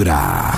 Vibra.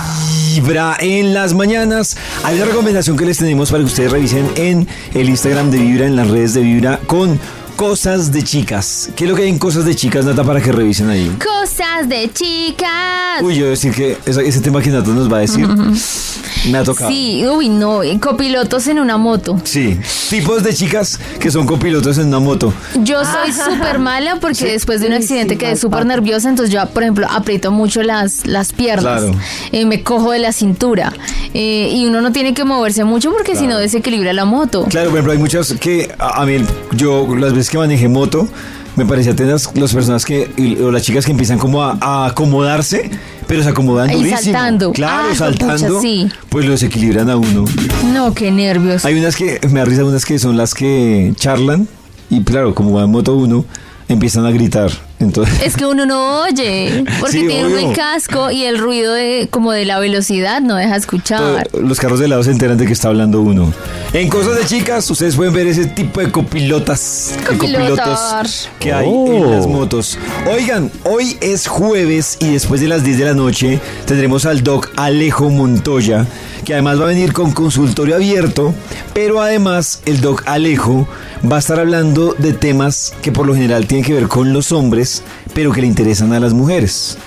Vibra en las mañanas. Hay una recomendación que les tenemos para que ustedes revisen en el Instagram de Vibra, en las redes de Vibra, con cosas de chicas. ¿Qué es lo que hay en cosas de chicas, Nata, para que revisen ahí? Cosas de chicas. Uy, yo voy a decir que esa- ese tema que Nata nos va a decir me ha tocado. Sí, uy, no, eh, copilotos en una moto. Sí, tipos de chicas que son copilotos en una moto. Yo soy súper mala porque después de un accidente quedé súper nerviosa, entonces yo, por ejemplo, aprieto mucho las, las piernas, Claro. Eh, me cojo de la cintura eh, y uno no tiene que moverse mucho porque si no desequilibra la moto. Claro, por ejemplo, hay muchas que a, a mí, yo las veces que manejé moto, me parecía tener las, las personas que, y- o las chicas que empiezan como a, a acomodarse, pero se acomodan durísimo. saltando. Claro, Ah, saltando. pucha, sí. Pues lo desequilibran a uno. No, qué nervios. Hay unas que, me da risa unas que son las que charlan, y claro, como va en moto uno, empiezan a gritar. Entonces, Es que uno no oye, porque Sí, tiene el casco y el ruido de como de la velocidad no deja escuchar. todo- los carros de lado se enteran de que está hablando uno. En cosas de chicas, ustedes pueden ver ese tipo de copilotas, de copilotos que hay Oh. en las motos. Oigan, hoy es jueves y después de las 10 de la noche tendremos al doc Alejo Montoya, que además va a venir con consultorio abierto, pero además el doc Alejo va a estar hablando de temas que por lo general tienen que ver con los hombres, pero que le interesan a las mujeres.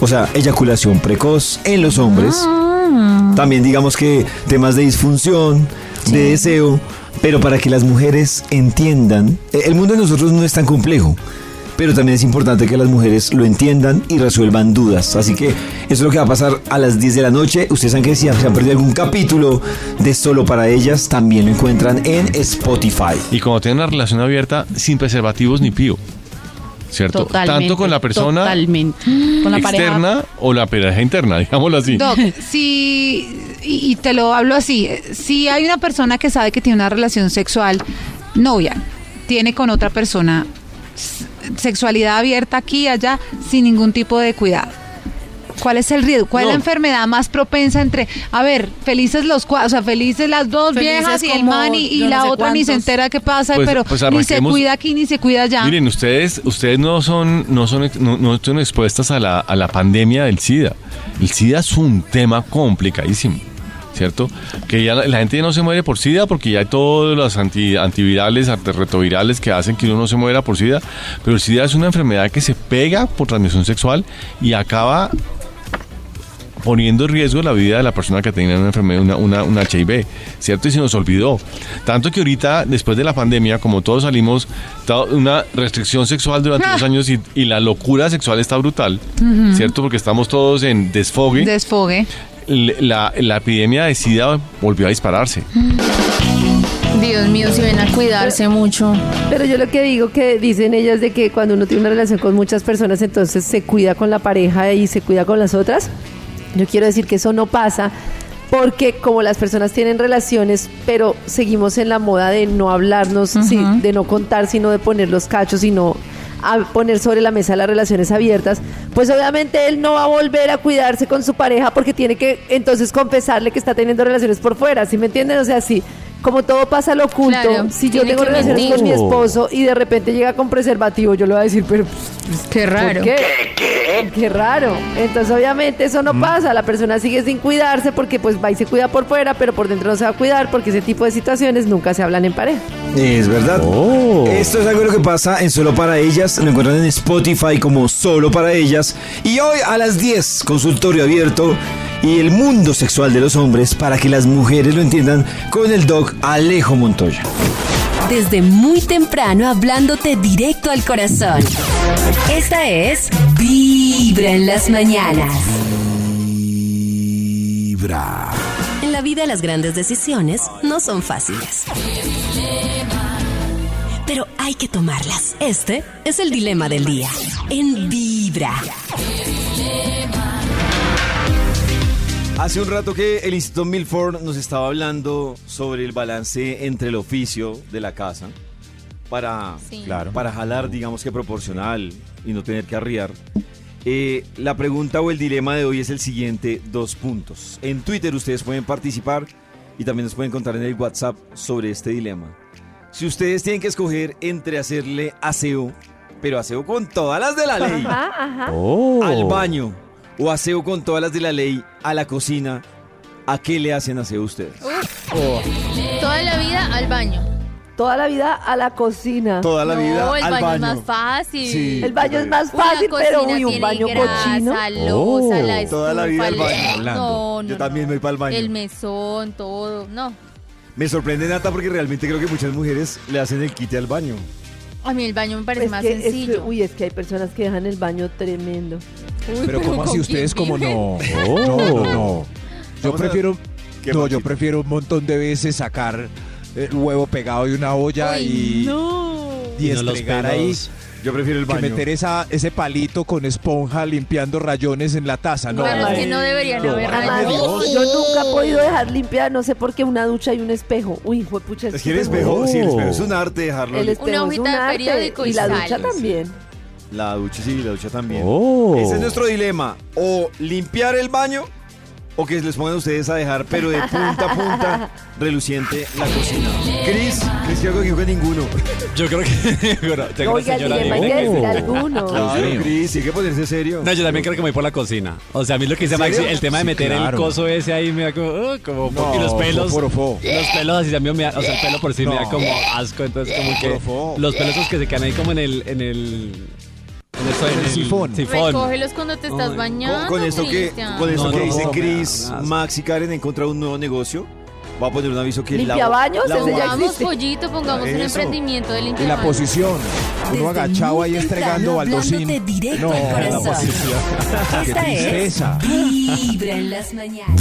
O sea, eyaculación precoz en los hombres. También digamos que temas de disfunción, de deseo, pero para que las mujeres entiendan, eh, el mundo de nosotros no es tan complejo, pero también es importante que las mujeres lo entiendan y resuelvan dudas. Así que eso es lo que va a pasar a las 10 de la noche. Ustedes saben que si se han perdido algún capítulo de Solo para Ellas, también lo encuentran en Spotify. Y cuando tienen una relación abierta, sin preservativos ni pío. ¿Cierto? Totalmente, Tanto con la persona Totalmente. Con la pareja. externa o la pareja interna, digámoslo así. Doc, si, y, y te lo hablo así, si hay una persona que sabe que tiene una relación sexual, novia, tiene con otra persona sexualidad abierta aquí y allá, sin ningún tipo de cuidado. ¿Cuál es el riesgo? ¿Cuál es la enfermedad más propensa entre, a ver, felices los cuatro, o sea, felices las dos Felices viejas y el man y, y yo no la sé otra ni se entera qué pasa, Pues- pero pues ni se cuida aquí ni se cuida allá? Miren, ustedes, ustedes no son, no son, no, no están expuestas a la, a la pandemia del SIDA. El SIDA es un tema complicadísimo, ¿cierto? Que ya la, la gente ya no se muere por SIDA porque ya hay todos los anti- antivirales, antirretrovirales que hacen que uno no se muera por SIDA. Pero el SIDA es una enfermedad que se pega por transmisión sexual y acaba poniendo en riesgo la vida de la persona que tenía una enfermedad, una, una, una HIV, ¿cierto? Y se nos olvidó. Tanto que ahorita, después de la pandemia, como todos salimos, una restricción sexual durante Ah. dos años y, y la locura sexual está brutal, ¿cierto? Porque estamos todos en desfogue. Desfogue. La, la epidemia de SIDA volvió a dispararse. Dios mío, si ven a cuidarse mucho. Pero yo lo que digo que dicen ellas de que cuando uno tiene una relación con muchas personas, entonces se cuida con la pareja y se cuida con las otras. Yo quiero decir que eso no pasa porque como las personas tienen relaciones, pero seguimos en la moda de no hablarnos, sí, de no contar, sino de poner los cachos y no a poner sobre la mesa las relaciones abiertas, pues obviamente él no va a volver a cuidarse con su pareja porque tiene que entonces confesarle que está teniendo relaciones por fuera, ¿sí me entienden? O sea, sí, como todo pasa al oculto, Claro, si yo tengo relaciones mentir. con mi esposo y de repente llega con preservativo, yo le voy a decir, pero pues, Qué raro. ¿por qué? ¿Qué? raro. Entonces, obviamente, eso no pasa. La persona sigue sin cuidarse porque pues va y se cuida por fuera, pero por dentro no se va a cuidar porque ese tipo de situaciones nunca se hablan en pareja. Es verdad. Oh. Esto es algo que pasa en Solo para Ellas. Lo encuentran en Spotify como Solo para Ellas. Y hoy a las 10, consultorio abierto y el mundo sexual de los hombres para que las mujeres lo entiendan con el doc Alejo Montoya. Desde muy temprano hablándote directo al corazón. Esta es Vibra en las mañanas. Vibra. En la vida las grandes decisiones no son fáciles. Pero hay que tomarlas. Este es el dilema del día. En Vibra. Hace un rato que el Instituto Milford nos estaba hablando sobre el balance entre el oficio de la casa para, Sí. claro, para jalar, digamos que proporcional y no tener que arriar. Eh, la pregunta o el dilema de hoy es el siguiente, dos puntos. En Twitter ustedes pueden participar y también nos pueden contar en el WhatsApp sobre este dilema. Si ustedes tienen que escoger entre hacerle aseo, pero aseo con todas las de la ley, Ajá, ajá. Oh. al baño o aseo con todas las de la ley a la cocina, ¿a qué le hacen aseo ustedes? Toda la vida al baño. Toda la vida a la cocina. Toda la no, vida el al baño, baño. es más fácil. Sí. El baño es más fácil, pero uy, un baño grasa, cochino. losa, la Oh. Toda la vida al baño, el-. No, no, Yo también me voy para el baño. El mesón, todo. No. Me sorprende Nata porque realmente creo que muchas mujeres le hacen el quite al baño. A mí el baño me parece Es más que- es que- sencillo. uy, es que hay personas que dejan el baño tremendo. Uy, Pero ¿cómo ¿con así ustedes como no? No, no, no. Yo Vamos a- prefiero ¿Qué, no, yo prefiero un montón de veces sacar el huevo pegado de una olla y, no. y Y no los estregar ahí pelos. Yo prefiero el que baño. meter esa, ese palito con esponja limpiando rayones en la taza. No, Claro, es que no deberían no, haber yo nunca he podido dejar limpiar, no sé por qué, una ducha y un espejo. Uy, fue pucha. Es que el espejo, sí, el espejo es un arte dejarlo. El espejo es hojita un de arte, periódico y y la ducha también. La ducha sí, la ducha también. Oh. Ese es nuestro dilema. O limpiar el baño o que les pongan ustedes a dejar, pero de punta a punta, reluciente la cocina. Cris, Cris, creo que que ninguno. Yo creo que. bueno, tengo una Oiga, el señora dilema hay que decir alguno. Claro, Cris, hay que ponerse serio. No, yo también creo que me voy por la cocina. O sea, a mí lo que dice ¿En Maxi, el tema de Sí, meter claro. el coso ese ahí me da como. uh, como No, y los pelos. fofo. Los pelos así también me da. O sea, el pelo por sí me da No. como asco. Entonces, como que. Los pelos esos que se quedan ahí como en el. En el en el, En el sifón. Recógelos cuando te estás Ay, bañando. Con, con esto que, con esto No, que no, dice no, da Max y Karen encontraron un nuevo negocio. Voy a poner un aviso que ¿Limpia la- baños? la- ya Pongamos existe. pollito, pongamos un Eso. emprendimiento de En limpieza. la posición. Uno Desde agachado ahí entregando directo No, al la posición. Qué tristeza. Vibra en las mañanas.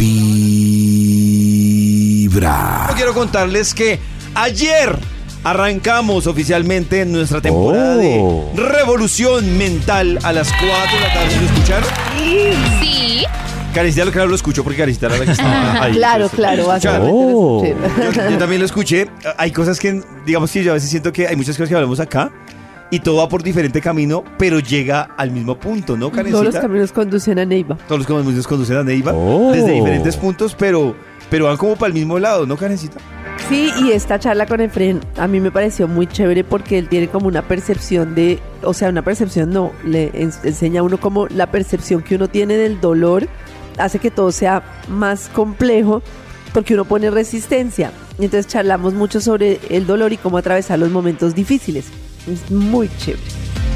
Vibra. Quiero contarles que ayer arrancamos oficialmente nuestra temporada Oh. de Revolución Mental a las 4 de la tarde. ¿Lo escucharon? Sí. Carisita, claro, lo escucho porque Carisita era la que estaba ahí. Claro, Pues, claro, básicamente lo Oh. escuché. Yo, yo también lo escuché. Hay cosas que, digamos que yo a veces siento que hay muchas cosas que hablamos acá y todo va por diferente camino, pero llega al mismo punto, ¿no, Karencita? Todos los caminos conducen a Neiva. Todos los caminos conducen a Neiva Oh. desde diferentes puntos, pero, pero van como para el mismo lado, ¿no, Karencita? Sí, y esta charla con Efren a mí me pareció muy chévere porque él tiene como una percepción de, o sea, una percepción no, le en- enseña a uno como la percepción que uno tiene del dolor hace que todo sea más complejo porque uno pone resistencia. Y Entonces charlamos mucho sobre el dolor y cómo atravesar los momentos difíciles. Es muy chévere.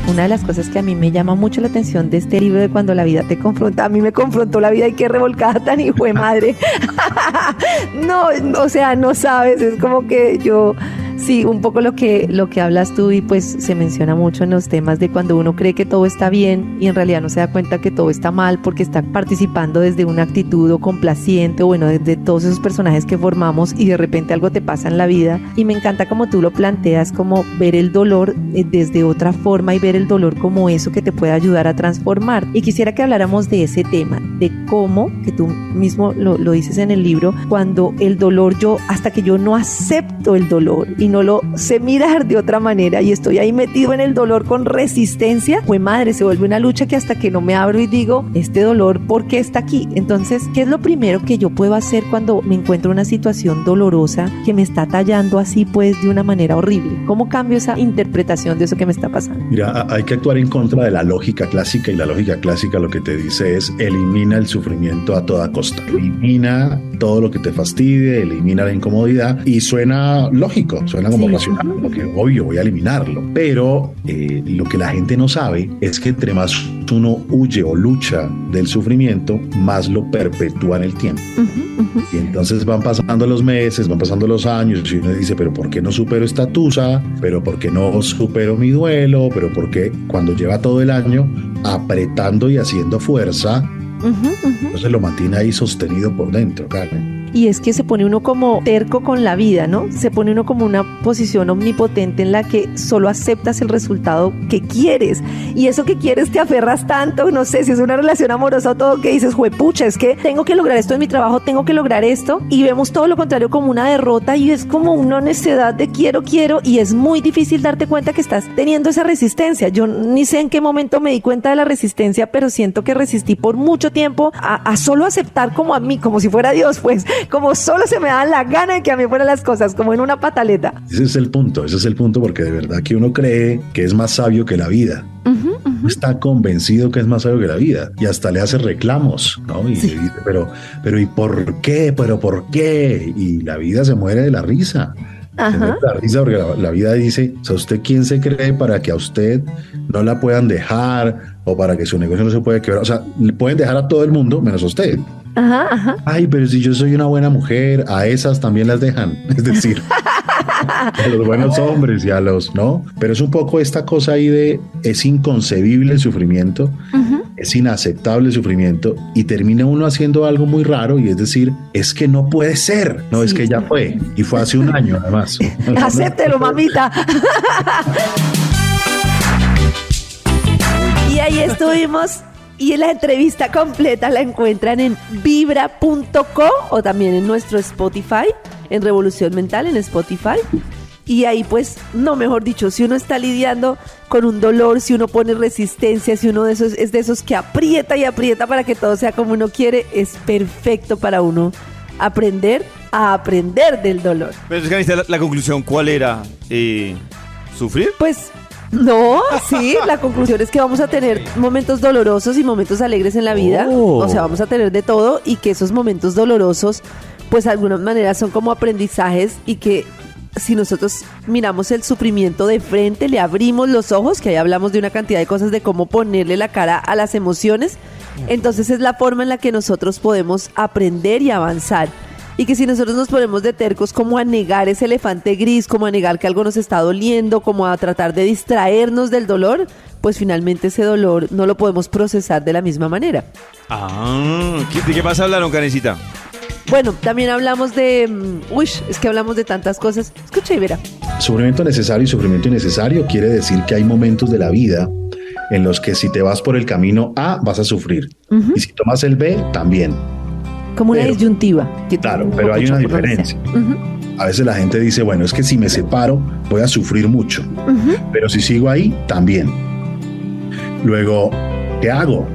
Una de las cosas que a mí me llama mucho la atención de este libro de cuando la vida te confronta, A mí me confrontó la vida y qué revolcada tan hijo madre. no, o sea, no sabes, es como que yo sí, un poco lo que, lo que hablas tú y pues se menciona mucho en los temas de cuando uno cree que todo está bien y en realidad no se da cuenta que todo está mal porque está participando desde una actitud o complaciente o bueno, desde todos esos personajes que formamos y de repente algo te pasa en la vida y me encanta como tú lo planteas, como ver el dolor eh, desde otra forma y ver el dolor como eso que te puede ayudar a transformar. Y quisiera que habláramos de ese tema, de cómo, que tú mismo lo, lo dices en el libro, cuando el dolor yo, hasta que yo no acepto el dolor y no lo sé mirar de otra manera y estoy ahí metido en el dolor con resistencia, pues madre, se vuelve una lucha que hasta que no me abro y digo, este dolor, ¿por qué está aquí? Entonces, ¿qué es lo primero que yo puedo hacer cuando me encuentro en una situación dolorosa que me está tallando así pues de una manera horrible? ¿Cómo cambio esa interpretación de eso que me está pasando? Mira, hay que actuar en contra de la lógica clásica y la lógica clásica lo que te dice es elimina el sufrimiento a toda costa. Elimina todo lo que te fastidie, elimina la incomodidad y suena lógico, suena como Sí. racional, porque obvio voy a eliminarlo. Pero eh, lo que la gente no sabe es que entre más uno huye o lucha del sufrimiento, más lo perpetúa en el tiempo. Y entonces van pasando los meses, van pasando los años y uno dice, pero ¿por qué no supero esta tusa? ¿Pero por qué no supero mi duelo? ¿Pero por qué cuando lleva todo el año apretando y haciendo fuerza, entonces lo mantiene ahí sostenido por dentro, Karen? Y es que se pone uno como terco con la vida, ¿no? Se pone uno como una posición omnipotente en la que solo aceptas el resultado que quieres. Y eso que quieres te aferras tanto, no sé si es una relación amorosa o todo, que dices, juepucha, es que tengo que lograr esto en mi trabajo, tengo que lograr esto. Y vemos todo lo contrario como una derrota y es como una necesidad de quiero, quiero. Y es muy difícil darte cuenta que estás teniendo esa resistencia. Yo ni sé en qué momento me di cuenta de la resistencia, pero siento que resistí por mucho tiempo a, a solo aceptar como a mí, como si fuera Dios, pues, como solo se me da la gana de que a mí fueran las cosas, como en una pataleta. Ese es el punto, ese es el punto porque de verdad que uno cree que es más sabio que la vida. Está convencido que es más sabio que la vida y hasta le hace reclamos, ¿no? Y le dice, pero, pero ¿y por qué? ¿Pero por qué? Y la vida se muere de la risa. De la risa porque la, la vida dice, ¿usted quién se cree para que a usted no la puedan dejar o para que su negocio no se pueda quebrar? O sea, le pueden dejar a todo el mundo menos a usted. Ajá, ajá. Ay, pero si yo soy una buena mujer, a esas también las dejan. Es decir, a los buenos hombres y a los, ¿no? Pero es un poco esta cosa ahí de, es inconcebible el sufrimiento, es inaceptable el sufrimiento y termina uno haciendo algo muy raro y es decir, es que no puede ser, no es que ya fue y fue hace un año además. Acéptelo, mamita. y ahí estuvimos. Y la entrevista completa la encuentran en vibra.co o también en nuestro Spotify, en Revolución Mental, en Spotify. Y ahí pues, no mejor dicho, si uno está lidiando con un dolor, si uno pone resistencia, si uno de esos es de esos que aprieta y aprieta para que todo sea como uno quiere, es perfecto para uno aprender a aprender del dolor. Pero la, la conclusión, ¿cuál era? Eh, ¿Sufrir? Pues no, sí, la conclusión es que vamos a tener momentos dolorosos y momentos alegres en la vida. Oh. O sea, vamos a tener de todo y que esos momentos dolorosos, pues de alguna manera son como aprendizajes y que si nosotros miramos el sufrimiento de frente, le abrimos los ojos, que ahí hablamos de una cantidad de cosas de cómo ponerle la cara a las emociones, entonces es la forma en la que nosotros podemos aprender y avanzar. Y que si nosotros nos ponemos de tercos como a negar ese elefante gris, como a negar que algo nos está doliendo, como a tratar de distraernos del dolor, pues finalmente ese dolor no lo podemos procesar de la misma manera. Ah, ¿qué- ¿de qué más hablaron, Karencita? Bueno, también hablamos de... mm, Uy, es que hablamos de tantas cosas. Escucha y verá. Sufrimiento necesario y sufrimiento innecesario quiere decir que hay momentos de la vida en los que si te vas por el camino A vas a sufrir y si tomas el B también. Como una Pero- disyuntiva. que Claro, pero hay una diferencia. A veces la gente dice, bueno, es que si me separo voy a sufrir mucho, pero si sigo ahí también. Luego, ¿qué hago?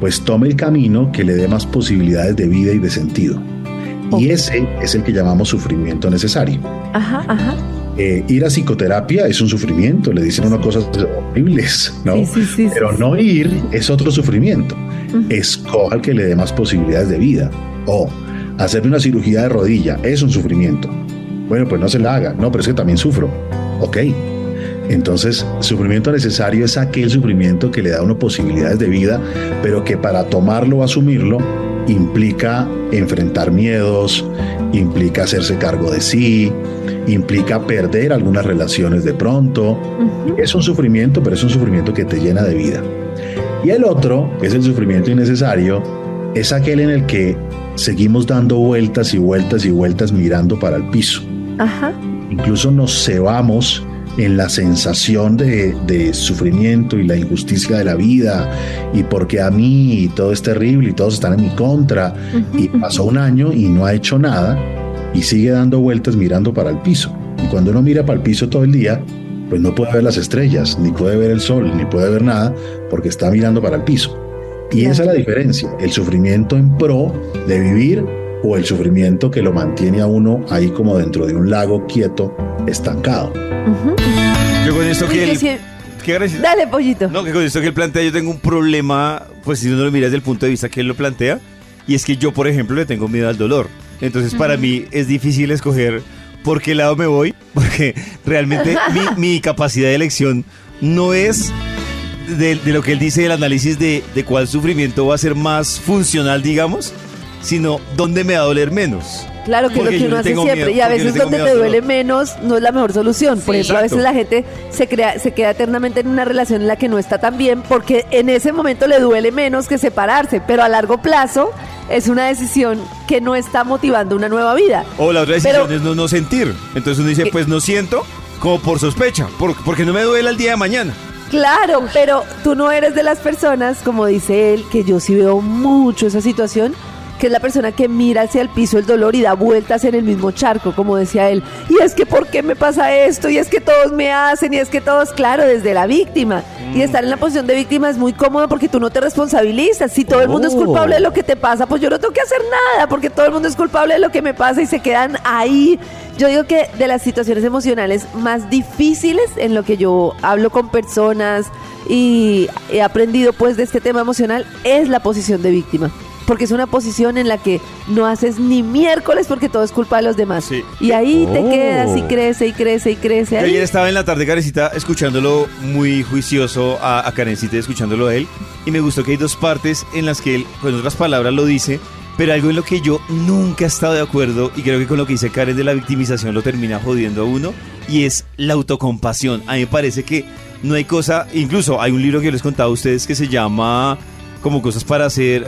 Pues tome el camino que le dé más posibilidades de vida y de sentido. Y ese es el que llamamos sufrimiento necesario. Ajá, ajá. Eh, ir a psicoterapia es un sufrimiento, le dicen unas cosas horribles, ¿no? Sí, sí, sí, Pero sí, no ir es otro sufrimiento. Ujú. Escoja el que le dé más posibilidades de vida. O hacerme una cirugía de rodilla es un sufrimiento. Bueno, pues no se la haga. No, pero es que también sufro. Ok. Entonces, sufrimiento necesario es aquel sufrimiento que le da a uno posibilidades de vida, pero que para tomarlo o asumirlo implica enfrentar miedos, implica hacerse cargo de sí, implica perder algunas relaciones de pronto. Es un sufrimiento, pero es un sufrimiento que te llena de vida. Y el otro, que es el sufrimiento innecesario, es aquel en el que seguimos dando vueltas y vueltas y vueltas mirando para el piso. Ajá. Incluso nos cebamos en la sensación de, de sufrimiento y la injusticia de la vida y porque a mí todo es terrible y todos están en mi contra y pasó un año y no ha hecho nada y sigue dando vueltas mirando para el piso. Y cuando uno mira para el piso todo el día, pues no puede ver las estrellas, ni puede ver el sol, ni puede ver nada porque está mirando para el piso. Y esa es la diferencia, el sufrimiento en pro de vivir o el sufrimiento que lo mantiene a uno ahí como dentro de un lago quieto, estancado. ujú. Yo con esto que que el... si- ¿Qué, Karencita? Dale, pollito. No, que con esto que él plantea, yo tengo un problema, pues si uno lo mira desde el punto de vista que él lo plantea, y es que yo, por ejemplo, le tengo miedo al dolor. Entonces, para mí es difícil escoger por qué lado me voy, porque realmente mi, mi capacidad de elección no es de, de lo que él dice del análisis de, de cuál sufrimiento va a ser más funcional, digamos, sino dónde me va a doler menos. Claro que es lo Porque que uno hace siempre. miedo, y a porque veces donde te duele menos no es la mejor solución. Por ejemplo, a veces Exacto. la gente se, crea, se queda eternamente en una relación en la que no está tan bien porque en ese momento le duele menos que separarse. Pero a largo plazo es una decisión que no está motivando una nueva vida. O la otra decisión Pero- es no, no sentir. Entonces uno dice, ¿Qué? pues no siento, como por sospecha, por- porque no me duele el día de mañana. Claro, pero tú no eres de las personas, como dice él, que yo sí veo mucho esa situación, que es la persona que mira hacia el piso el dolor y da vueltas en el mismo charco, como decía él. Y es que, ¿por qué me pasa esto? Y es que todos me hacen, y es que todos, claro, desde la víctima. Y Mm. estar en la posición de víctima es muy cómodo porque tú no te responsabilizas. Si todo el mundo es Oh. culpable de lo que te pasa, pues yo no tengo que hacer nada porque todo el mundo es culpable de lo que me pasa y se quedan ahí. Yo digo que de las situaciones emocionales más difíciles en lo que yo hablo con personas y he aprendido pues de este tema emocional es la posición de víctima. Porque es una posición en la que no haces ni miércoles porque todo es culpa de los demás. Sí. Y ahí te Oh. quedas y crece y crece y crece. Yo ahí. ayer estaba en la tarde, Karencita, escuchándolo muy juicioso a, a Karencita, y escuchándolo a él. Y me gustó que hay dos partes en las que él, con otras palabras, lo dice. Pero algo en lo que yo nunca he estado de acuerdo, y creo que con lo que dice Karen de la victimización lo termina jodiendo a uno, y es la autocompasión. A mí me parece que no hay cosa, incluso hay un libro que les contaba a ustedes que se llama como cosas para hacer,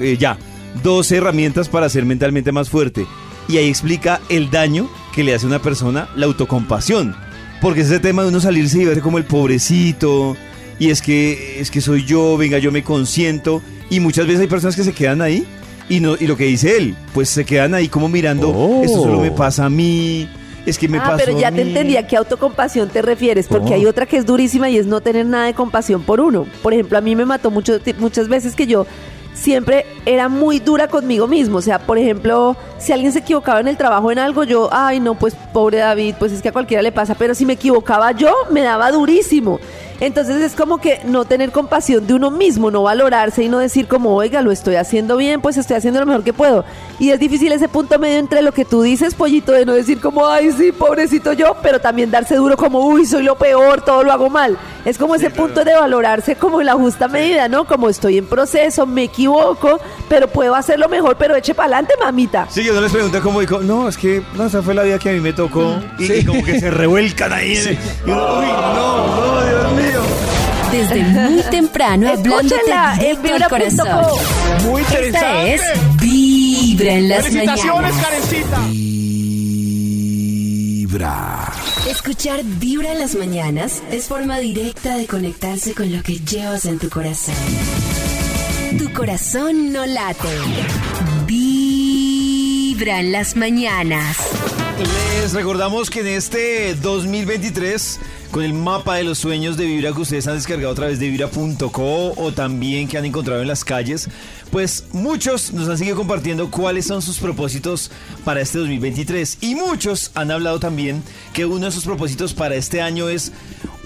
eh, ya, 12 herramientas para ser mentalmente más fuerte. Y ahí explica el daño que le hace a una persona la autocompasión. Porque es ese tema de uno salirse y verse como el pobrecito. Y es que, es que soy yo, venga, yo me consiento. Y muchas veces hay personas que se quedan ahí. Y, no, y lo que dice él, pues se quedan ahí como mirando, esto solo me pasa a mí. Es que me ah, pasa pero ya a te mí". entendí a qué autocompasión te refieres, porque Oh. hay otra que es durísima y es no tener nada de compasión por uno. Por ejemplo, a mí me mató mucho, muchas veces que yo siempre era muy dura conmigo mismo. O sea, por ejemplo, si alguien se equivocaba en el trabajo en algo, yo, ay, no, pues pobre David, pues es que a cualquiera le pasa. Pero si me equivocaba yo, me daba durísimo. Entonces es como que no tener compasión de uno mismo, no valorarse y no decir como, oiga, lo estoy haciendo bien, pues estoy haciendo lo mejor que puedo. Y es difícil ese punto medio entre lo que tú dices, pollito, de no decir como, ay, sí, pobrecito yo, pero también darse duro como, uy, soy lo peor, todo lo hago mal. Es como ese punto de valorarse como en la justa medida, ¿no? Como estoy en proceso, me equivoco, pero puedo hacerlo mejor, pero eche para adelante, mamita. Sí, yo no les pregunté cómo dijo, no, es que no, esa fue la vida que a mí me tocó. Y, y como que se revuelcan ahí. en el- uy, no, no, Dios mío. Desde muy temprano hablándote directo al corazón. Muy Esta interesante. es Vibra en las Felicitaciones, mañanas. Karencita. Vibra. Escuchar Vibra en las mañanas es forma directa de conectarse con lo que llevas en tu corazón. Tu corazón no late. Vibra en las mañanas. Les recordamos que en este 2023, con el mapa de los sueños de Vibra que ustedes han descargado a través de vibra.co o también que han encontrado en las calles, pues muchos nos han seguido compartiendo cuáles son sus propósitos para este 2023. Y muchos han hablado también que uno de sus propósitos para este año es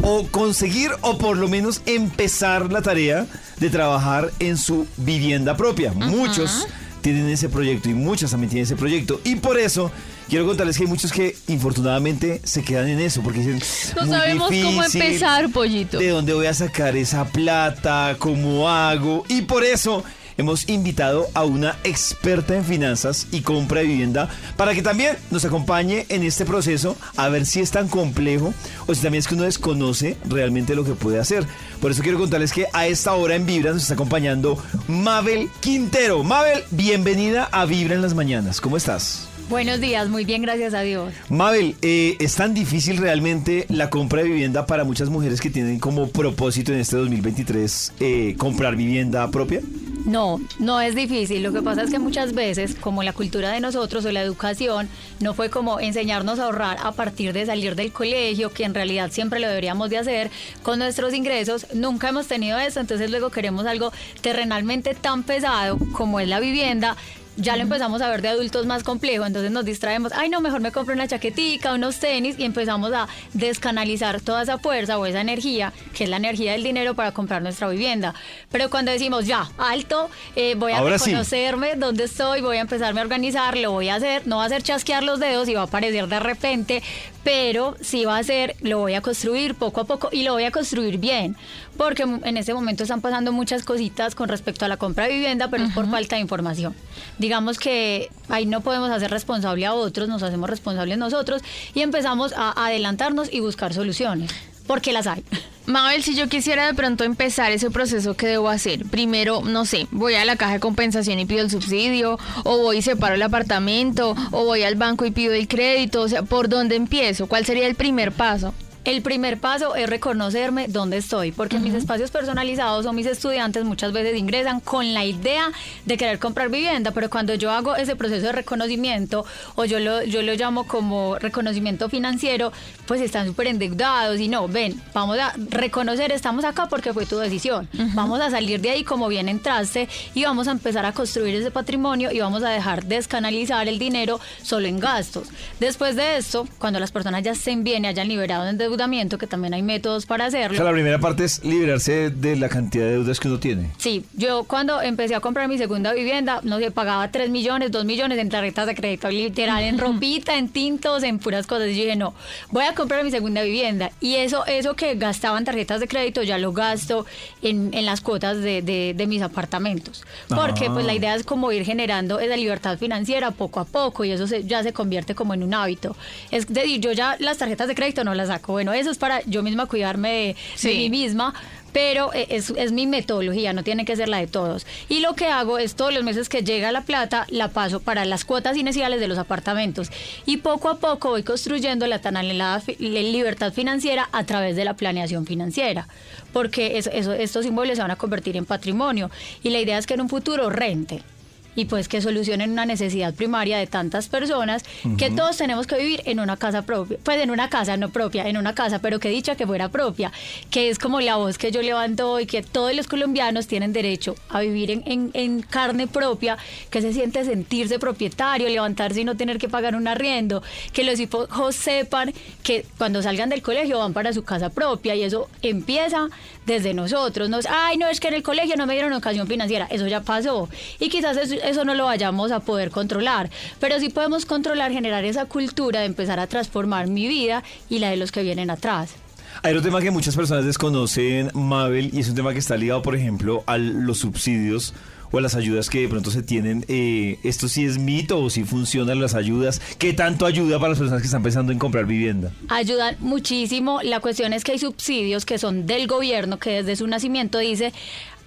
o conseguir o por lo menos empezar la tarea de trabajar en su vivienda propia. Muchos tienen ese proyecto y muchas también tienen ese proyecto. Y por eso quiero contarles que hay muchos que infortunadamente se quedan en eso porque dicen, No "Muy sabemos cómo difícil, empezar, pollito. ¿De dónde voy a sacar esa plata? ¿Cómo hago? Y por eso hemos invitado a una experta en finanzas y compra de vivienda para que también nos acompañe en este proceso a ver si es tan complejo o si también es que uno desconoce realmente lo que puede hacer. Por eso quiero contarles que a esta hora en Vibra nos está acompañando Mabel Quintero. Mabel, bienvenida a Vibra en las mañanas. ¿Cómo estás? Buenos días, muy bien, gracias a Dios. Mabel, eh, ¿es tan difícil realmente la compra de vivienda para muchas mujeres que tienen como propósito en este 2023 eh, comprar vivienda propia? No, no es difícil. Lo que pasa es que muchas veces, como la cultura de nosotros o la educación, no fue como enseñarnos a ahorrar a partir de salir del colegio, que en realidad siempre lo deberíamos de hacer con nuestros ingresos. Nunca hemos tenido eso, entonces luego queremos algo terrenalmente tan pesado como es la vivienda. Ya lo empezamos a ver de adultos más complejo, entonces nos distraemos, ay no, mejor me compro una chaquetica, unos tenis y empezamos a descanalizar toda esa fuerza o esa energía, que es la energía del dinero para comprar nuestra vivienda. Pero cuando decimos, ya, alto, eh, voy a Ahora sí. reconocerme dónde estoy, voy a empezarme a organizar, lo voy a hacer, no va a ser chasquear los dedos y va a aparecer de repente, pero sí va a ser, lo voy a construir poco a poco y lo voy a construir bien, porque en este momento están pasando muchas cositas con respecto a la compra de vivienda, pero es por falta de información. Digamos que ahí no podemos hacer responsable a otros, nos hacemos responsables nosotros y empezamos a adelantarnos y buscar soluciones, porque las hay. Mabel, si yo quisiera de pronto empezar ese proceso, ¿qué debo hacer? Primero, no sé, voy a la caja de compensación y pido el subsidio, o voy y separo el apartamento, o voy al banco y pido el crédito, o sea, ¿por dónde empiezo? ¿Cuál sería el primer paso? El primer paso es reconocerme dónde estoy, porque mis espacios personalizados o mis estudiantes muchas veces ingresan con la idea de querer comprar vivienda, pero cuando yo hago ese proceso de reconocimiento, o yo lo, yo lo llamo como reconocimiento financiero, pues están súper endeudados y no, ven, vamos a reconocer, estamos acá porque fue tu decisión, vamos a salir de ahí como bien entraste y vamos a empezar a construir ese patrimonio y vamos a dejar descanalizar el dinero solo en gastos. Después de esto, cuando las personas ya estén bien y hayan liberado el endeudamiento, que también hay métodos para O sea, la hacerlo. primera parte es liberarse de la cantidad de deudas que uno tiene. Sí, yo cuando empecé a comprar mi segunda vivienda, no sé, pagaba 3 millones, 2 millones en tarjetas de crédito, literal, en ropita, en tintos, en puras cosas. Y yo dije, no, voy a comprar mi segunda vivienda. Y eso, eso que gastaba en tarjetas de crédito, ya lo gasto en, en las cuotas de, de- de mis apartamentos. Porque Ah. pues la idea es como ir generando esa libertad financiera poco a poco y eso se- ya se convierte como en un hábito. Es decir, yo ya las tarjetas de crédito no las saco. Bueno, eso es para yo misma cuidarme de, de Sí. mí misma, pero eh, es, es mi metodología, no tiene que ser la de todos. Y lo que hago es todos los meses que llega la plata, la paso para las cuotas iniciales de los apartamentos. Y poco a poco voy construyendo la tan anhelada libertad financiera a través de la planeación financiera. Porque eso, eso- estos símbolos se van a convertir en patrimonio. Y la idea es que en un futuro rente y pues que solucionen una necesidad primaria de tantas personas que todos tenemos que vivir en una casa propia, pues en una casa no propia, en una casa, pero que dicha que fuera propia, que es como la voz que yo levanto hoy, que todos los colombianos tienen derecho a vivir en, en- en carne propia, que se siente sentirse propietario, levantarse y no tener que pagar un arriendo, que los hijos sepan que cuando salgan del colegio van para su casa propia y eso empieza desde nosotros. Nos, Ay, no, es que en el colegio no me dieron educación financiera, eso ya pasó. Y quizás eso, eso no lo vayamos a poder controlar, pero sí podemos controlar, generar esa cultura de empezar a transformar mi vida y la de los que vienen atrás. Hay otro tema que muchas personas desconocen, Mabel, y es un tema que está ligado, por ejemplo, a los subsidios o a las ayudas que de pronto se tienen. Eh, ¿Esto sí es mito o sí funcionan las ayudas? ¿Qué tanto ayuda para las personas que están pensando en comprar vivienda? ayudan muchísimo. La cuestión es que hay subsidios que son del gobierno que desde su nacimiento dice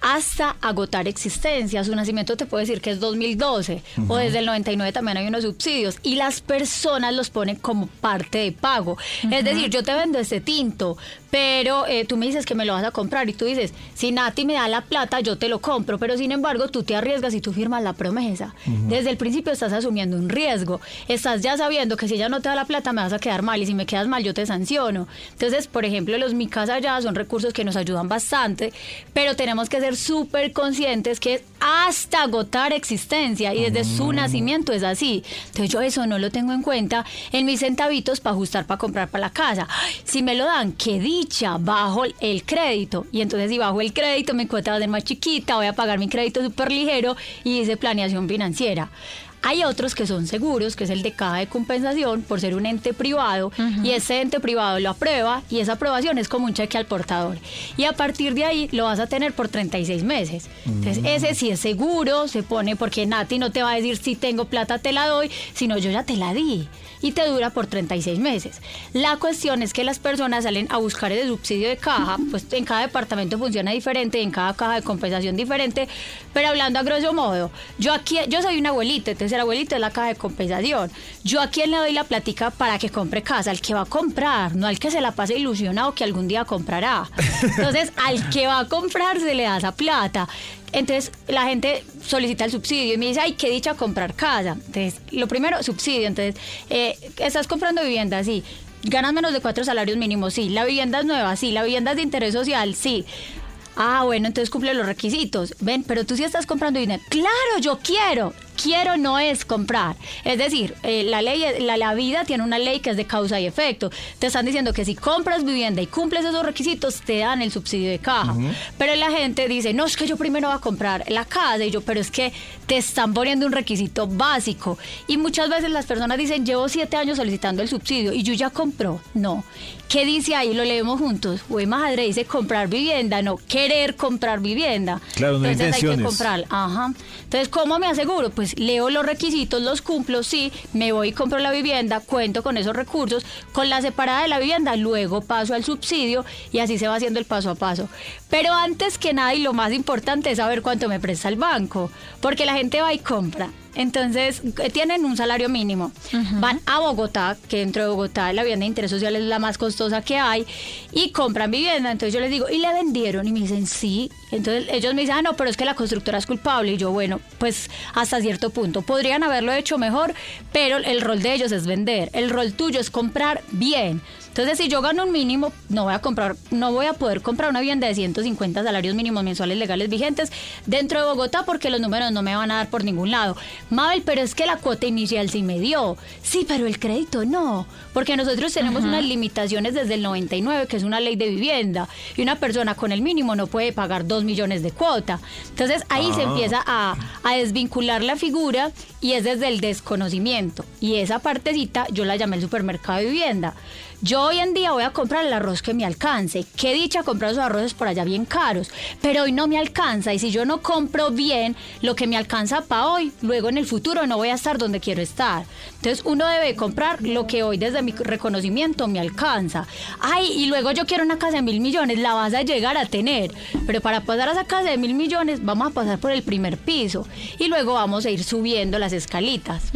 hasta agotar existencia. Su nacimiento te puedo decir que es 2012 o desde el 99 también hay unos subsidios y las personas los ponen como parte de pago. Es decir, yo te vendo este tinto, pero eh, tú me dices que me lo vas a comprar y tú dices, si Nati me da la plata, yo te lo compro, pero sin embargo tú te arriesgas y tú firmas la promesa. Desde el principio estás asumiendo un riesgo. Estás ya sabiendo que si ella no te da la plata me vas a quedar mal y si me quedas mal yo te sanciono. Entonces, por ejemplo, los Mi Casa Ya son recursos que nos ayudan bastante, pero tenemos que ser súper conscientes que es hasta agotar existencia y desde su nacimiento es así. Entonces yo eso no lo tengo en cuenta en mis centavitos para ajustar para comprar para la casa. Ay, Si me lo dan, qué dicha, bajo el crédito. Y entonces si bajo el crédito mi cuota va a ser más chiquita, voy a pagar mi crédito súper ligero y hice planeación financiera. Hay otros que son seguros, que es el de caja de compensación por ser un ente privado y ese ente privado lo aprueba y esa aprobación es como un cheque al portador. Y a partir de ahí lo vas a tener por 36 meses. Entonces Mm. ese sí es seguro, se pone porque Nati no te va a decir si tengo plata te la doy, sino yo ya te la di y te dura por 36 meses. La cuestión es que las personas salen a buscar ese subsidio de caja, pues en cada departamento funciona diferente, en cada caja de compensación diferente, pero hablando a grosso modo, yo aquí, yo soy una abuelita, entonces el abuelito es la caja de compensación. Yo a quién le doy la platica para que compre casa, al que va a comprar, no al que se la pase ilusionado que algún día comprará. Entonces, al que va a comprar se le da esa plata. Entonces la gente solicita el subsidio y me dice, ay, qué dicha comprar casa. Entonces, lo primero, subsidio. Entonces, eh, estás comprando vivienda, sí. Ganas menos de cuatro salarios mínimos, sí. La vivienda es nueva, sí. La vivienda es de interés social, sí. Ah, bueno, entonces cumple los requisitos. Ven, pero tú sí estás comprando vivienda. Claro, yo quiero. Quiero no es comprar. Es decir, eh, la ley, la, la vida tiene una ley que es de causa y efecto. Te están diciendo que si compras vivienda y cumples esos requisitos, te dan el subsidio de caja. Pero la gente dice, no, es que yo primero voy a comprar la casa. Y yo, pero es que te están poniendo un requisito básico. Y muchas veces las personas dicen, llevo siete años solicitando el subsidio y yo ya compro. No. ¿Qué dice ahí? Lo leemos juntos. Güey, madre, dice comprar vivienda, no querer comprar vivienda. Claro, no Entonces hay que comprar. Ajá. Entonces, ¿cómo me aseguro? Pues leo los requisitos, los cumplo, sí, me voy y compro la vivienda, cuento con esos recursos, con la separada de la vivienda, luego paso al subsidio y así se va haciendo el paso a paso. Pero antes que nada y lo más importante es saber cuánto me presta el banco, porque la gente va y compra. Entonces, eh, tienen un salario mínimo. Van a Bogotá, que dentro de Bogotá la vivienda de interés social es la más costosa que hay y compran vivienda. Entonces yo les digo, ¿y le vendieron? Y me dicen, sí. Entonces ellos me dicen, ah, no, pero es que la constructora es culpable. Y yo, bueno, pues hasta cierto punto. Podrían haberlo hecho mejor, pero el rol de ellos es vender. El rol tuyo es comprar bien. Entonces, si yo gano un mínimo, no voy a comprar, no voy a poder comprar una vivienda de 150 salarios mínimos mensuales legales vigentes dentro de Bogotá porque los números no me van a dar por ningún lado. Mabel, pero es que la cuota inicial sí me dio. Sí, pero el crédito no. Porque nosotros tenemos unas limitaciones desde el 99, que es una ley de vivienda. Y una persona con el mínimo no puede pagar 2 millones de cuota. Entonces, ahí se Ah. empieza a, a desvincular la figura y es desde el desconocimiento. Y esa partecita yo la llamé el supermercado de vivienda. Yo hoy en día voy a comprar el arroz que me alcance. Qué dicha comprar esos arroces por allá bien caros. Pero hoy no me alcanza. Y si yo no compro bien lo que me alcanza para hoy, luego en el futuro no voy a estar donde quiero estar. Entonces uno debe comprar lo que hoy desde mi reconocimiento me alcanza. Ay, y luego yo quiero una casa de mil millones. La vas a llegar a tener. Pero para pasar a esa casa de mil millones, vamos a pasar por el primer piso. Y luego vamos a ir subiendo las escalitas.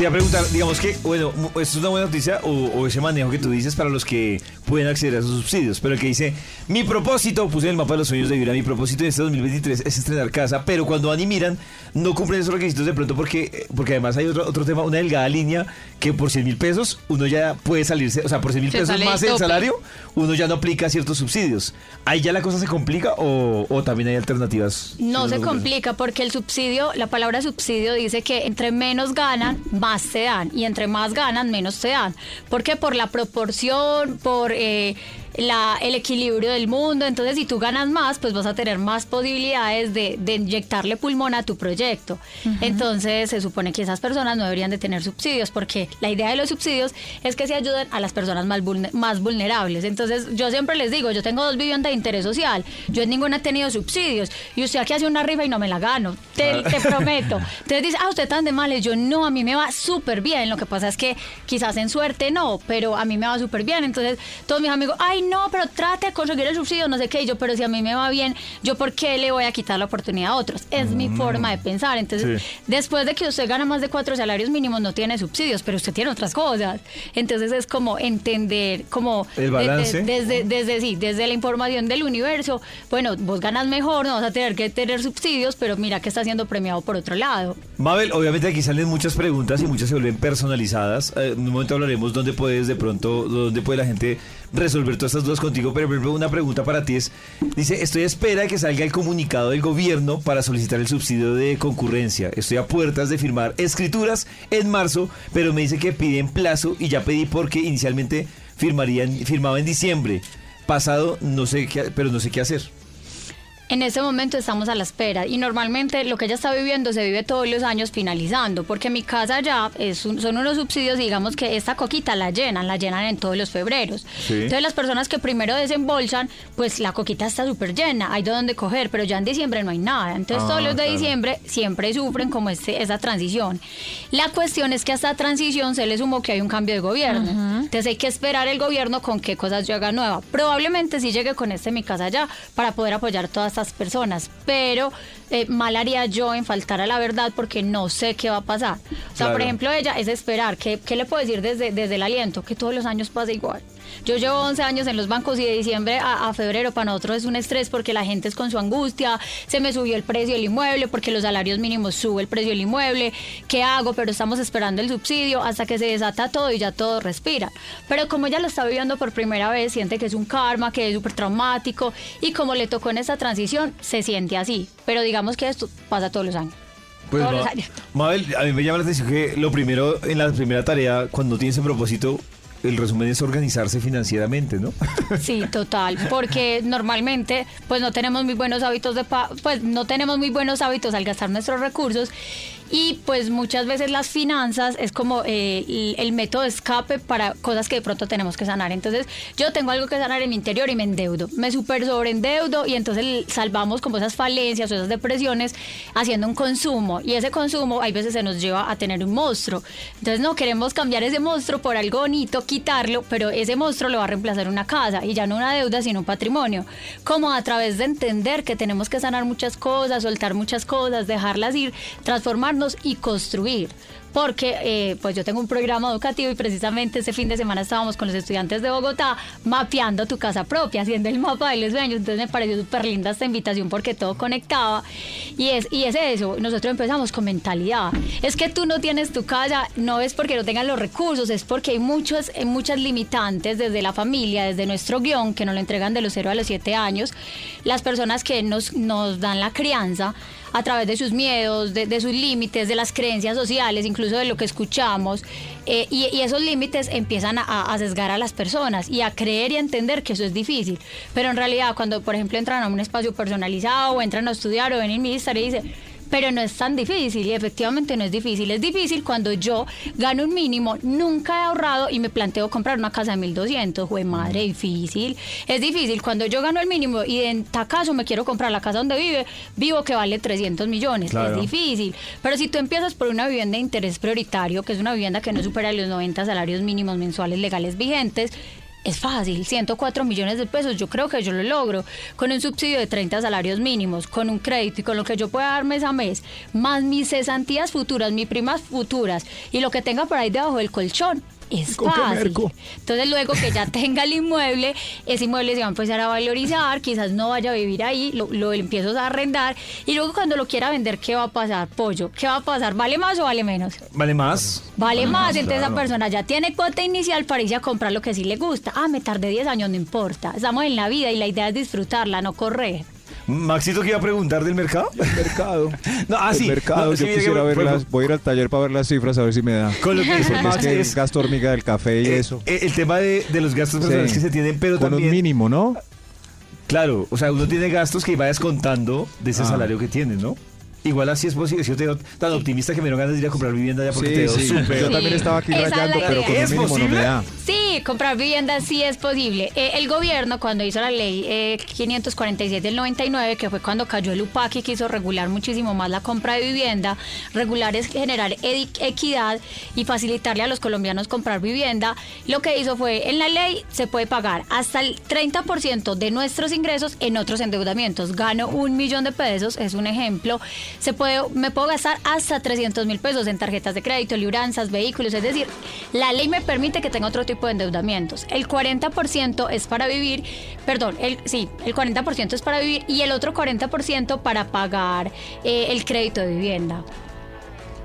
Te iba a preguntar, digamos que, bueno, esto es una buena noticia o, o ese manejo que tú dices para los que pueden acceder a esos subsidios, pero el que dice, mi propósito, puse en el mapa de los sueños de Vibra, mi propósito en este 2023 es estrenar casa, pero cuando van y miran, no cumplen esos requisitos de pronto porque, porque además hay otro, otro tema, una delgada línea que por 100 mil pesos uno ya puede salirse, o sea, por 100 mil pesos el más el salario, uno ya no aplica ciertos subsidios. ¿Ahí ya la cosa se complica o, o también hay alternativas? No se complica porque el subsidio, la palabra subsidio dice que entre menos ganan, más se dan y entre más ganan, menos se dan. Porque por la proporción, por eh, la, el equilibrio del mundo, entonces si tú ganas más, pues vas a tener más posibilidades de, de inyectarle pulmón a tu proyecto. Entonces se supone que esas personas no deberían de tener subsidios porque la idea de los subsidios es que se ayuden a las personas más, vulne- más vulnerables. Entonces yo siempre les digo, yo tengo dos viviendas de interés social, yo en ninguna he tenido subsidios y usted aquí hace una rifa y no me la gano, te, te prometo. Entonces dice, ah, usted tan de males, yo no, a mí me va súper bien, lo que pasa es que quizás en suerte no, pero a mí me va súper bien. Entonces todos mis amigos, ay no, pero trate de conseguir el subsidio, no sé qué, y yo, pero si a mí me va bien, yo por qué le voy a quitar la oportunidad a otros. Es mi forma de pensar. Entonces, Sí. después de que usted gana más de cuatro salarios mínimos, no tiene subsidios, pero usted tiene otras cosas. Entonces es como entender, como El balance. de- desde, desde, sí, desde la información del universo, bueno, vos ganas mejor, no vas a tener que tener subsidios, pero mira que está siendo premiado por otro lado. Mabel, obviamente aquí salen muchas preguntas y muchas se vuelven personalizadas. Eh, en un momento hablaremos dónde puedes de pronto, dónde puede la gente resolver todas estas dudas contigo. Pero una pregunta para ti es, dice, estoy a espera de que salga el comunicado del gobierno para solicitar el subsidio de concurrencia. Estoy a puertas de firmar escrituras en marzo, pero me dice que piden plazo y ya pedí porque inicialmente firmaría, firmaba en diciembre. Pasado, no sé qué, pero no sé qué hacer. En este momento estamos a la espera y normalmente lo que ella está viviendo se vive todos los años finalizando, porque mi casa ya es un- son unos subsidios, digamos que esta coquita la llenan, la llenan en todos los febreros. Sí. Entonces las personas que primero desembolsan, pues la coquita está súper llena, hay de dónde coger, pero ya en diciembre no hay nada. Entonces Ah, todos los de claro. diciembre siempre sufren como este, esa transición. La cuestión es que a esta transición se le sumó que hay un cambio de gobierno. Entonces hay que esperar el gobierno con qué cosas llega nueva. Probablemente sí llegue con este mi casa ya para poder apoyar todas estas personas, pero eh, mal haría yo en faltar a la verdad porque no sé qué va a pasar. O sea, por ejemplo, ella es esperar. ¿Qué, qué le puedo decir desde, desde el aliento? Que todos los años pasa igual. Yo llevo 11 años en los bancos y de diciembre a, a febrero para nosotros es un estrés porque la gente es con su angustia, se me subió el precio del inmueble porque los salarios mínimos sube el precio del inmueble, ¿qué hago? Pero estamos esperando el subsidio hasta que se desata todo y ya todo respira. Pero como ella lo está viviendo por primera vez, siente que es un karma, que es súper traumático y como le tocó en esta transición, se siente así. Pero digamos que esto pasa todos los años. Pues, todos los Ma- años. Mabel, a mí me llama la atención que lo primero, en la primera tarea, cuando tienes ese propósito, el resumen es organizarse financieramente, ¿no? Sí, total, porque normalmente pues no tenemos muy buenos hábitos de pues no tenemos muy buenos hábitos al gastar nuestros recursos y pues muchas veces las finanzas es como eh, el, método de escape para cosas que de pronto tenemos que sanar. Entonces yo tengo algo que sanar en mi interior y me endeudo, me super sobreendeudo y entonces salvamos como esas falencias o esas depresiones haciendo un consumo y ese consumo hay veces se nos lleva a tener un monstruo. Entonces no queremos cambiar ese monstruo por algo bonito, quitarlo, pero ese monstruo lo va a reemplazar una casa y ya no una deuda, sino un patrimonio. Como a través de entender que tenemos que sanar muchas cosas, soltar muchas cosas, dejarlas ir, transformarnos y construir. Porque eh, pues yo tengo un programa educativo y precisamente este fin de semana estábamos con los estudiantes de Bogotá mapeando tu casa propia, haciendo el mapa de los sueños. Entonces me pareció súper linda esta invitación porque todo conectaba. Y es, y es eso, nosotros empezamos con mentalidad. Es que tú no tienes tu casa, no es porque no tengas los recursos, es porque hay muchos, hay muchas limitantes desde la familia, desde nuestro guion, que nos lo entregan de los 0 a los 7 años, las personas que nos, nos dan la crianza a través de sus miedos, de, de sus límites, de las creencias sociales, incluso de lo que escuchamos. eh, y, esos límites empiezan a, a sesgar a las personas y a creer y a entender que eso es difícil. Pero en realidad, cuando, por ejemplo, entran a un espacio personalizado o entran a estudiar o ven el ministerio y dicen, pero no es tan difícil y efectivamente no es difícil. Es difícil cuando yo gano un mínimo, nunca he ahorrado y me planteo comprar una casa de 1200. Jue madre, difícil. Es difícil cuando yo gano el mínimo y en caso me quiero comprar la casa donde vive, vivo que vale 300 millones. Claro. Es difícil. Pero si tú empiezas por una vivienda de interés prioritario, que es una vivienda que no supera los 90 salarios mínimos mensuales legales vigentes, es fácil, 104 millones de pesos, yo creo que yo lo logro, con un subsidio de 30 salarios mínimos, con un crédito y con lo que yo pueda dar mes a mes, más mis cesantías futuras, mis primas futuras y lo que tenga por ahí debajo del colchón. Es ¿Con qué fácil. Entonces luego que ya tenga el inmueble, ese inmueble se va a empezar a valorizar, quizás no vaya a vivir ahí, lo, lo empiezo a arrendar y luego cuando lo quiera vender, ¿qué va a pasar? Pollo, ¿qué va a pasar? ¿Vale más o vale menos? ¿Vale más? Vale más, entonces claro. esa persona ya tiene cuota inicial para irse a comprar lo que sí le gusta. Ah, me tardé 10 años, no importa. Estamos en la vida y la idea es disfrutarla, no correr. Maxito, ¿qué iba a preguntar del mercado? El mercado. No, ah, sí. El mercado, No, sí, yo mire, quisiera ver las, voy a ir al taller para ver las cifras a ver si me da. Con lo que dice es que el gasto hormiga del café y eh, eso. eh, el tema de, de los gastos personales Sí. que se tienen, pero Con también... un mínimo, ¿no? Claro, o sea, uno tiene gastos que vayas contando de ese Ah. salario que tienes, ¿no? Igual así es posible. Si yo te veo tan optimista que me dieron ganas de ir a comprar vivienda ya porque Sí, te veo sí. súper. Yo Sí. también estaba aquí Esa rayando, pero con un ¿Es mínimo no posible? me da. Sí, comprar vivienda sí es posible. Eh, el gobierno, cuando hizo la ley eh, 547 del 99, que fue cuando cayó el UPAC y quiso regular muchísimo más la compra de vivienda, regular es generar equidad y facilitarle a los colombianos comprar vivienda, lo que hizo fue, en la ley se puede pagar hasta el 30% de nuestros ingresos en otros endeudamientos. Gano un millón de pesos, es un ejemplo. Se puede, me puedo gastar hasta 300 mil pesos en tarjetas de crédito, libranzas, vehículos, es decir, la ley me permite que tenga otro tipo de endeudamientos. El 40% es para vivir, perdón, el, sí, el 40% es para vivir y el otro 40% para pagar eh, el crédito de vivienda.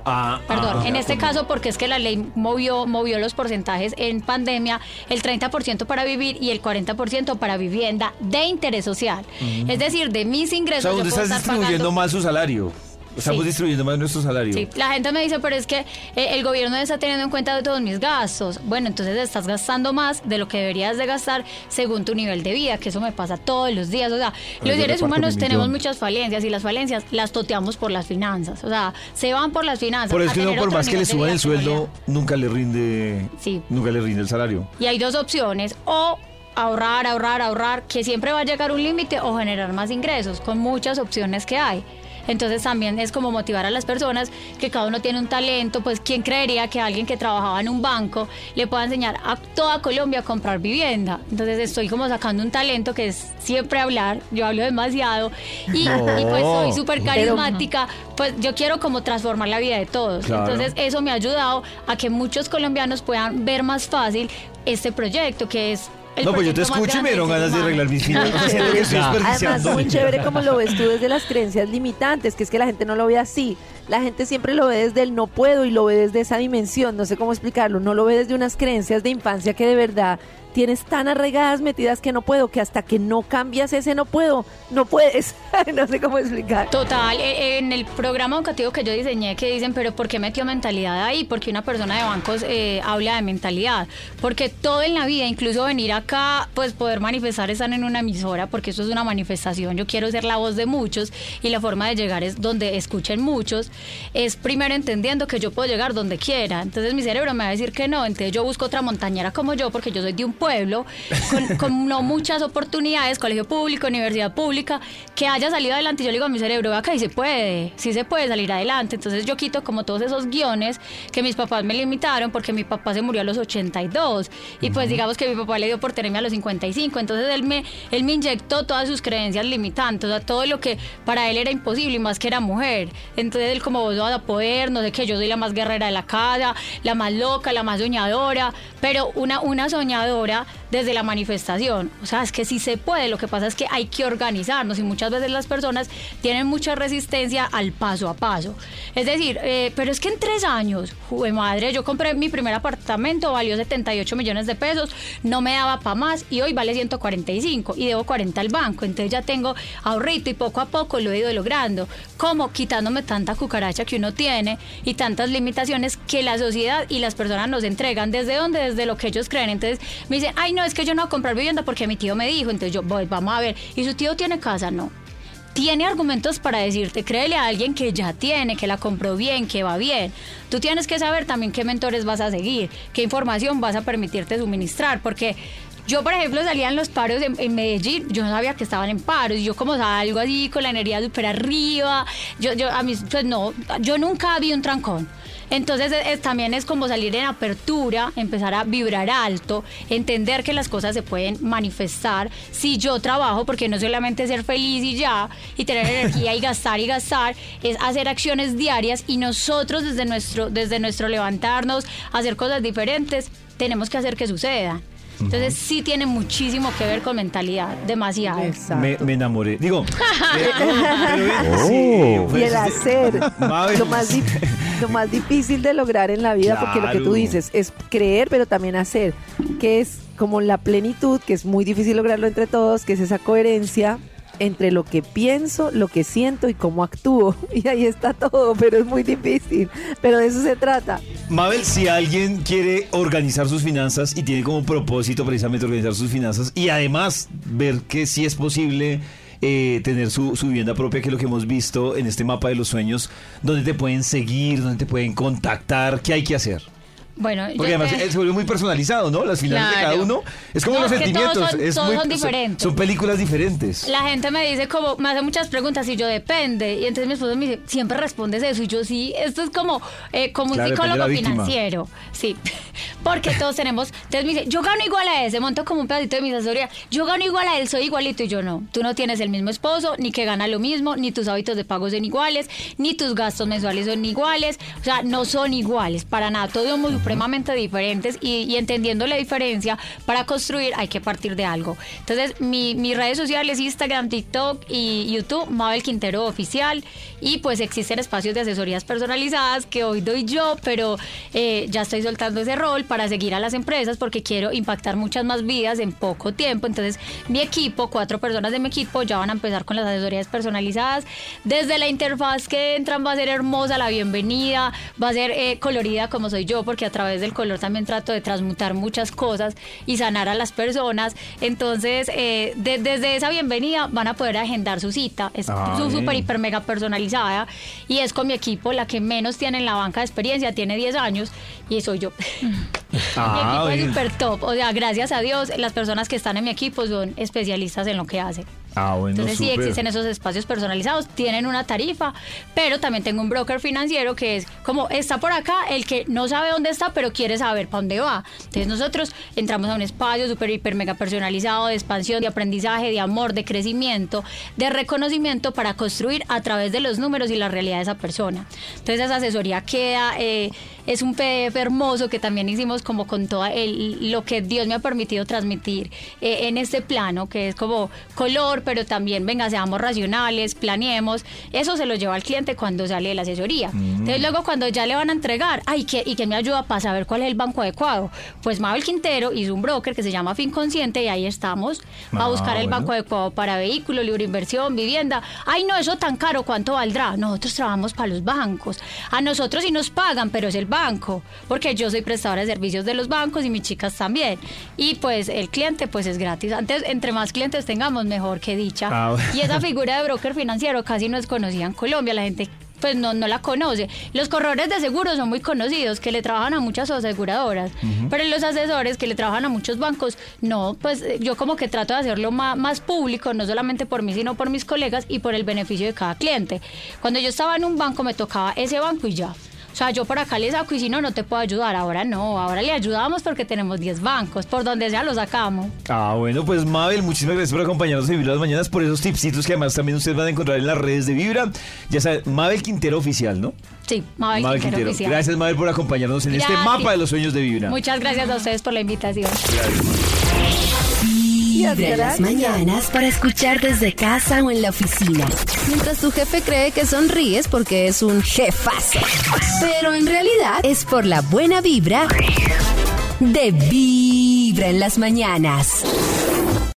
Ah, Perdón, ah, en este caso porque es que la ley movió, movió los porcentajes en pandemia, el 30% para vivir y el 40% para vivienda de interés social. Es decir, de mis O ingresos sea, yo usted puedo está estar distribuyendo pagando- mal su salario. Estamos Sí. distribuyendo mal nuestro salario. Sí, la gente me dice, pero es que eh, el gobierno no está teniendo en cuenta todos mis gastos. Bueno, entonces estás gastando más de lo que deberías de gastar según tu nivel de vida, que eso me pasa todos los días. O sea, Pero los seres humanos tenemos muchas falencias y las falencias las toteamos por las finanzas. O sea, se van por las finanzas. Por eso no, por más que le suban el sueldo, nunca le rinde. Sí. Nunca le rinde el salario. y hay dos opciones, o ahorrar, ahorrar, ahorrar, que siempre va a llegar un límite, o generar más ingresos, con muchas opciones que hay. Entonces también es como motivar a las personas que cada uno tiene un talento, pues quién creería que alguien que trabajaba en un banco le pueda enseñar a toda Colombia a comprar vivienda. Entonces estoy como sacando un talento que es siempre hablar, yo hablo demasiado y, No. y pues soy súper carismática, pues yo quiero como transformar la vida de todos. Claro. Entonces eso me ha ayudado a que muchos colombianos puedan ver más fácil este proyecto que es... no, pues yo te escucho y me dieron ganas de arreglar mis finanzas. Siento que estoy Además, desperdiciando. muy chévere como lo ves tú desde las creencias limitantes, que es que la gente no lo ve así. La gente siempre lo ve desde el no puedo y lo ve desde esa dimensión, no sé cómo explicarlo, no lo ve desde unas creencias de infancia que de verdad tienes tan arraigadas, metidas que no puedo, que hasta que no cambias ese no puedo, no puedes. no sé cómo explicar. Total, eh, en el programa educativo que yo diseñé que dicen, pero ¿por qué metió mentalidad ahí? Porque una persona de bancos eh, habla de mentalidad. Porque todo en la vida, incluso venir acá, pues poder manifestar estar en una emisora, porque eso es una manifestación. Yo quiero ser la voz de muchos y la forma de llegar es donde escuchen muchos. Es primero entendiendo que yo puedo llegar donde quiera. Entonces mi cerebro me va a decir que no. Entonces yo busco otra montañera como yo, porque yo soy de un pueblo, con, con no muchas oportunidades, colegio público, universidad pública, que haya salido adelante. Yo le digo a mi cerebro, acá y se puede, sí se puede salir adelante. Entonces yo quito como todos esos guiones que mis papás me limitaron porque mi papá se murió a los 82 y pues digamos que mi papá le dio por tenerme a los 55. Entonces él me, él me inyectó todas sus creencias limitantes, o sea, todo lo que para él era imposible y más que era mujer. Entonces él como vos no vas a poder, no sé qué, yo soy la más guerrera de la casa, la más loca, la más soñadora, pero una, una soñadora desde la manifestación. O sea, es que sí se puede, lo que pasa es que hay que organizarnos y muchas veces las personas tienen mucha resistencia al paso a paso. Es decir, eh, pero es que en tres años, jue madre, yo compré mi primer apartamento, valió 78 millones de pesos, no me daba para más y hoy vale 145 y debo 40 al banco. Entonces ya tengo ahorrito y poco a poco lo he ido logrando. Como quitándome tanta cucaracha que uno tiene y tantas limitaciones que la sociedad y las personas nos entregan. ¿Desde dónde? Desde lo que ellos creen. Entonces me dicen, ay, no, es que yo no voy a comprar vivienda porque mi tío me dijo. Entonces yo, voy, vamos a ver. ¿Y su tío tiene casa? No. Tiene argumentos para decirte, créele a alguien que ya tiene, que la compró bien, que va bien. Tú tienes que saber también qué mentores vas a seguir, qué información vas a permitirte suministrar, porque yo, por ejemplo, salía en los paros en, en Medellín, yo no sabía que estaban en paros, y yo como salgo así con la energía súper arriba, yo, yo, a mí, pues no, yo nunca vi un trancón. Entonces es- también es como salir en apertura, empezar a vibrar alto, entender que las cosas se pueden manifestar si yo trabajo, porque no solamente ser feliz y ya, y tener energía y gastar y gastar, es hacer acciones diarias y nosotros desde nuestro, desde nuestro levantarnos, hacer cosas diferentes, tenemos que hacer que suceda. Entonces sí tiene muchísimo que ver con mentalidad, demasiado. Me, me enamoré. Digo, eh, Oh. sí, pues, y el hacer, lo más, lo más difícil de lograr en la vida, porque lo que Claro. tú dices es creer, pero también hacer, que es como la plenitud, que es muy difícil lograrlo entre todos, que es esa coherencia entre lo que pienso, lo que siento y cómo actúo. Y ahí está todo, pero es muy difícil. Pero de eso se trata. Mabel, si alguien quiere organizar sus finanzas y tiene como propósito precisamente organizar sus finanzas y además ver que sí es posible eh, tener su, su vivienda propia, que es lo que hemos visto en este mapa de los sueños, donde te pueden seguir, donde te pueden contactar, ¿qué hay que hacer? Bueno, Porque yo además se vuelve muy personalizado, ¿no? Las finanzas de cada uno es como No, los es sentimientos, son- es muy- son diferentes. Son películas diferentes. La gente me dice como, me hace muchas preguntas y yo depende. Y entonces mi esposo me dice, siempre respondes eso. Y yo sí, esto es como, eh, como un Claro, psicólogo financiero. Sí, porque todos tenemos. Entonces me dice, yo gano igual a ese, monto como un pedacito de mi asesoría. Yo gano igual a él, soy igualito. Y yo no. Tú no tienes el mismo esposo, ni que gana lo mismo, ni tus hábitos de pago son iguales, ni tus gastos mensuales son iguales. O sea, no son iguales para nada. Todos somos supremamente diferentes y, y entendiendo la diferencia, para construir hay que partir de algo. Entonces, mi, mis redes sociales, Instagram, TikTok y YouTube, Mabel Quintero Oficial. Y pues existen espacios de asesorías personalizadas que hoy doy yo, pero eh, ya estoy soltando ese rol para seguir a las empresas porque quiero impactar muchas más vidas en poco tiempo. Entonces, mi equipo, cuatro personas de mi equipo, ya van a empezar con las asesorías personalizadas. Desde la interfaz que entran va a ser hermosa la bienvenida, va a ser eh, colorida como soy yo, porque a través del color también trato de transmutar muchas cosas y sanar a las personas. Entonces, eh, de- desde esa bienvenida van a poder agendar su cita. Es Ah, súper hiper mega personalizada y es con mi equipo, la que menos tiene en la banca de experiencia, tiene 10 años y soy yo. Ah, mi equipo bien. es súper top. O sea, gracias a Dios, las personas que están en mi equipo son especialistas en lo que hacen. Ah, bueno, Entonces sí existen esos espacios personalizados, tienen una tarifa, pero también tengo un broker financiero que es como está por acá el que no sabe dónde está, pero quiere saber para dónde va. Entonces nosotros entramos a un espacio súper hiper mega personalizado de expansión, de aprendizaje, de amor, de crecimiento, de reconocimiento para construir a través de los números y la realidad de esa persona. Entonces esa asesoría queda, eh, es un PDF hermoso que también hicimos como con todo lo que Dios me ha permitido transmitir eh, en este plano, que es como color, pero también, venga, seamos racionales, planeemos. Eso se lo lleva al cliente cuando sale de la asesoría. Entonces luego cuando ya le van a entregar, ay, ¿qué, ¿y qué me ayuda para saber cuál es el banco adecuado? Pues Mabel Quintero hizo un broker que se llama Finconsciente y ahí estamos. Va a Ah, buscar el bueno. banco adecuado para vehículo, libre inversión, vivienda. Ay, no, eso tan caro, ¿cuánto valdrá? Nosotros trabajamos para los bancos. A nosotros sí nos pagan, pero es el banco, porque yo soy prestadora de servicios de los bancos y mis chicas también. Y pues el cliente pues es gratis. Antes, entre más clientes tengamos, mejor que dicha. Ah, bueno. Y esa figura de broker financiero casi no es conocida en Colombia. La gente pues no, no la conoce. Los corredores de seguros son muy conocidos, que le trabajan a muchas aseguradoras, pero los asesores que le trabajan a muchos bancos, no, pues eh, yo como que trato de hacerlo más, más público, no solamente por mí, sino por mis colegas y por el beneficio de cada cliente. Cuando yo estaba en un banco me tocaba ese banco y ya. O sea, yo por acá le saco y si no, no te puedo ayudar. Ahora no, ahora le ayudamos porque tenemos 10 bancos, por donde sea lo sacamos. Ah, bueno, pues Mabel, muchísimas gracias por acompañarnos en Vibra las Mañanas, por esos tipsitos que además también ustedes van a encontrar en las redes de Vibra. Ya saben, Mabel Quintero Oficial, ¿no? Sí, Mabel, Mabel Quintero Quintero. Oficial. Gracias, Mabel, por acompañarnos en este Gracias. mapa de los sueños de Vibra. Muchas gracias a ustedes por la invitación. Vibra en las mañanas para escuchar desde casa o en la oficina. Mientras tu jefe cree que sonríes porque es un jefazo. Pero en realidad es por la buena vibra de Vibra en las mañanas.